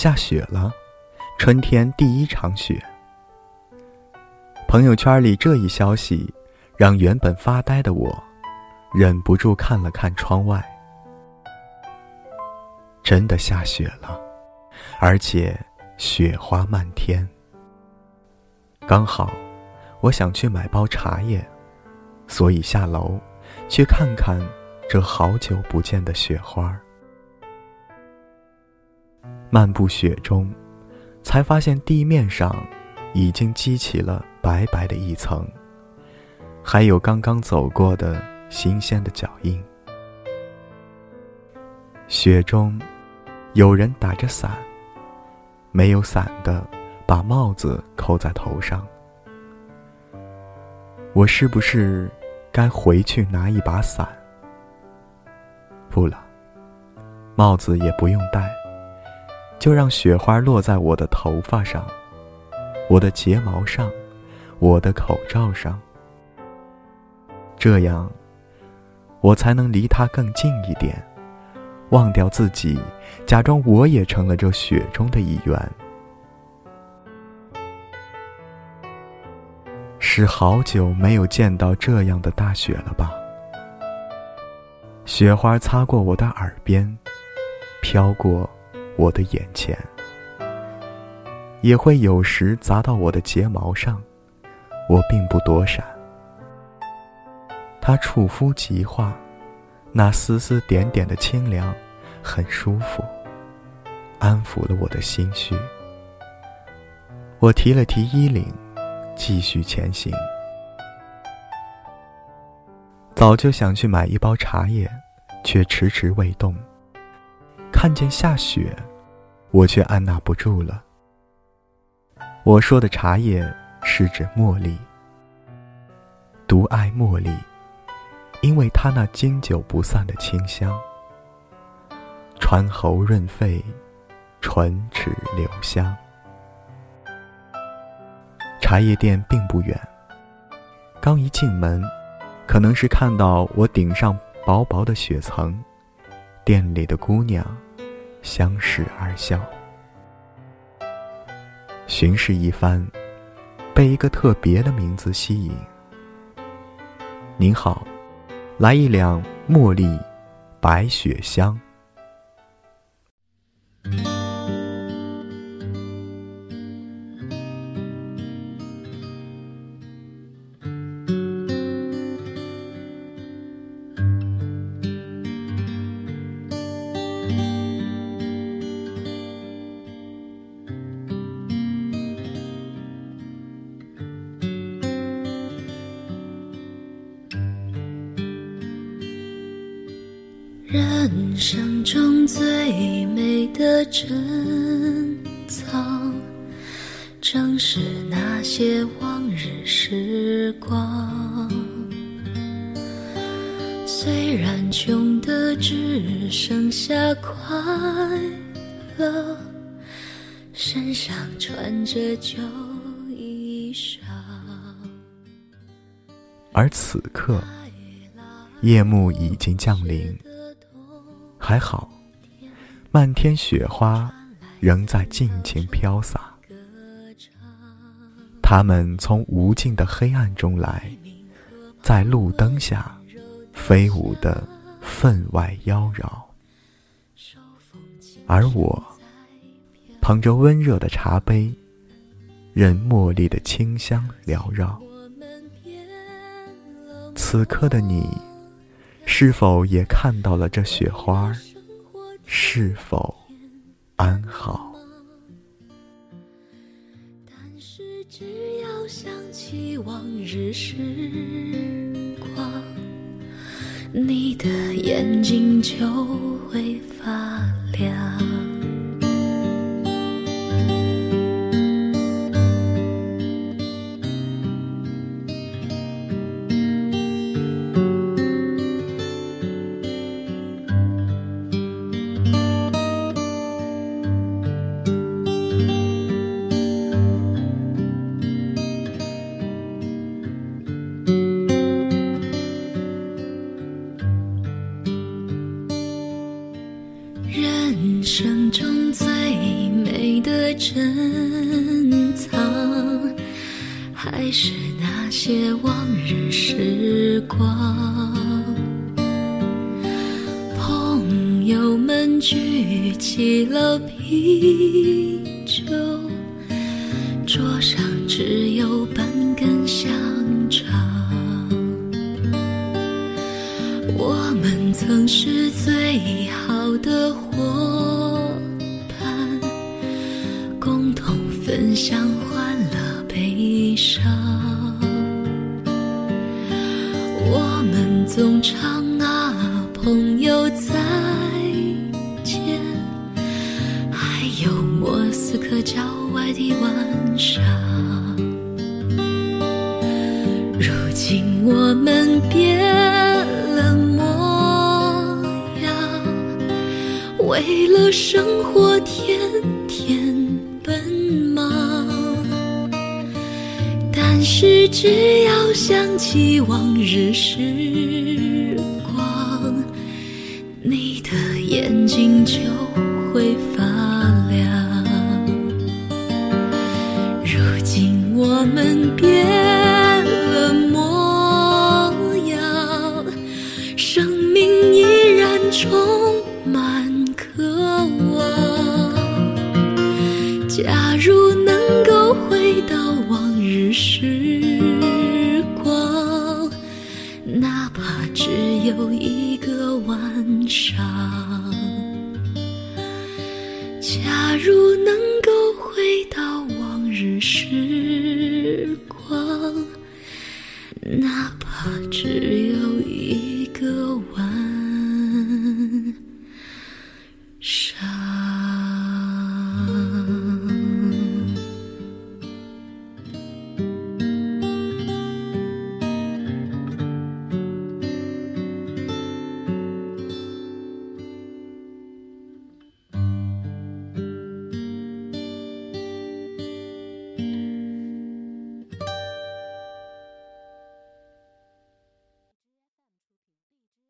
下雪了，春天第一场雪。朋友圈里这一消息，让原本发呆的我，忍不住看了看窗外。真的下雪了，而且雪花漫天。刚好，我想去买包茶叶，所以下楼去看看这好久不见的雪花。漫步雪中，才发现地面上已经积起了白白的一层，还有刚刚走过的新鲜的脚印。雪中，有人打着伞，没有伞的把帽子扣在头上。我是不是该回去拿一把伞？不了，帽子也不用戴。就让雪花落在我的头发上，我的睫毛上，我的口罩上。这样，我才能离它更近一点，忘掉自己，假装我也成了这雪中的一员。是好久没有见到这样的大雪了吧？雪花擦过我的耳边，飘过。我的眼前，也会有时砸到我的睫毛上，我并不躲闪。它触肤即化，那丝丝点点的清凉，很舒服，安抚了我的心绪。我提了提衣领，继续前行。早就想去买一包茶叶，却迟迟未动。看见下雪。我却按捺不住了。我说的茶叶是指茉莉，独爱茉莉，因为它那经久不散的清香，传喉润肺，唇齿留香。茶叶店并不远，刚一进门，可能是看到我顶上薄薄的雪层，店里的姑娘。相视而笑，巡视一番，被一个特别的名字吸引。您好，来一两茉莉白雪香。人生中最美的珍藏，正是那些往日时光。虽然穷的只剩下快乐，身上穿着旧衣裳。而此刻，夜幕已经降临。还好，漫天雪花仍在尽情飘洒。它们从无尽的黑暗中来，在路灯下飞舞的分外妖娆。而我捧着温热的茶杯，任茉莉的清香缭绕。此刻的你。是否也看到了这雪花？是否安好？但是只要想起往日时光，你的眼睛就会发亮。珍藏，还是那些往日时光。朋友们举起了啤酒，桌上只有半根香肠。我们曾是最好的分享欢乐悲伤。我们总唱啊，朋友再见，还有莫斯科郊外的晚上。如今我们变了模样，为了生活天天是只要想起往日时光，你的眼睛就时光，哪怕只有一个晚上。假如能够回到往日时光，哪怕只有一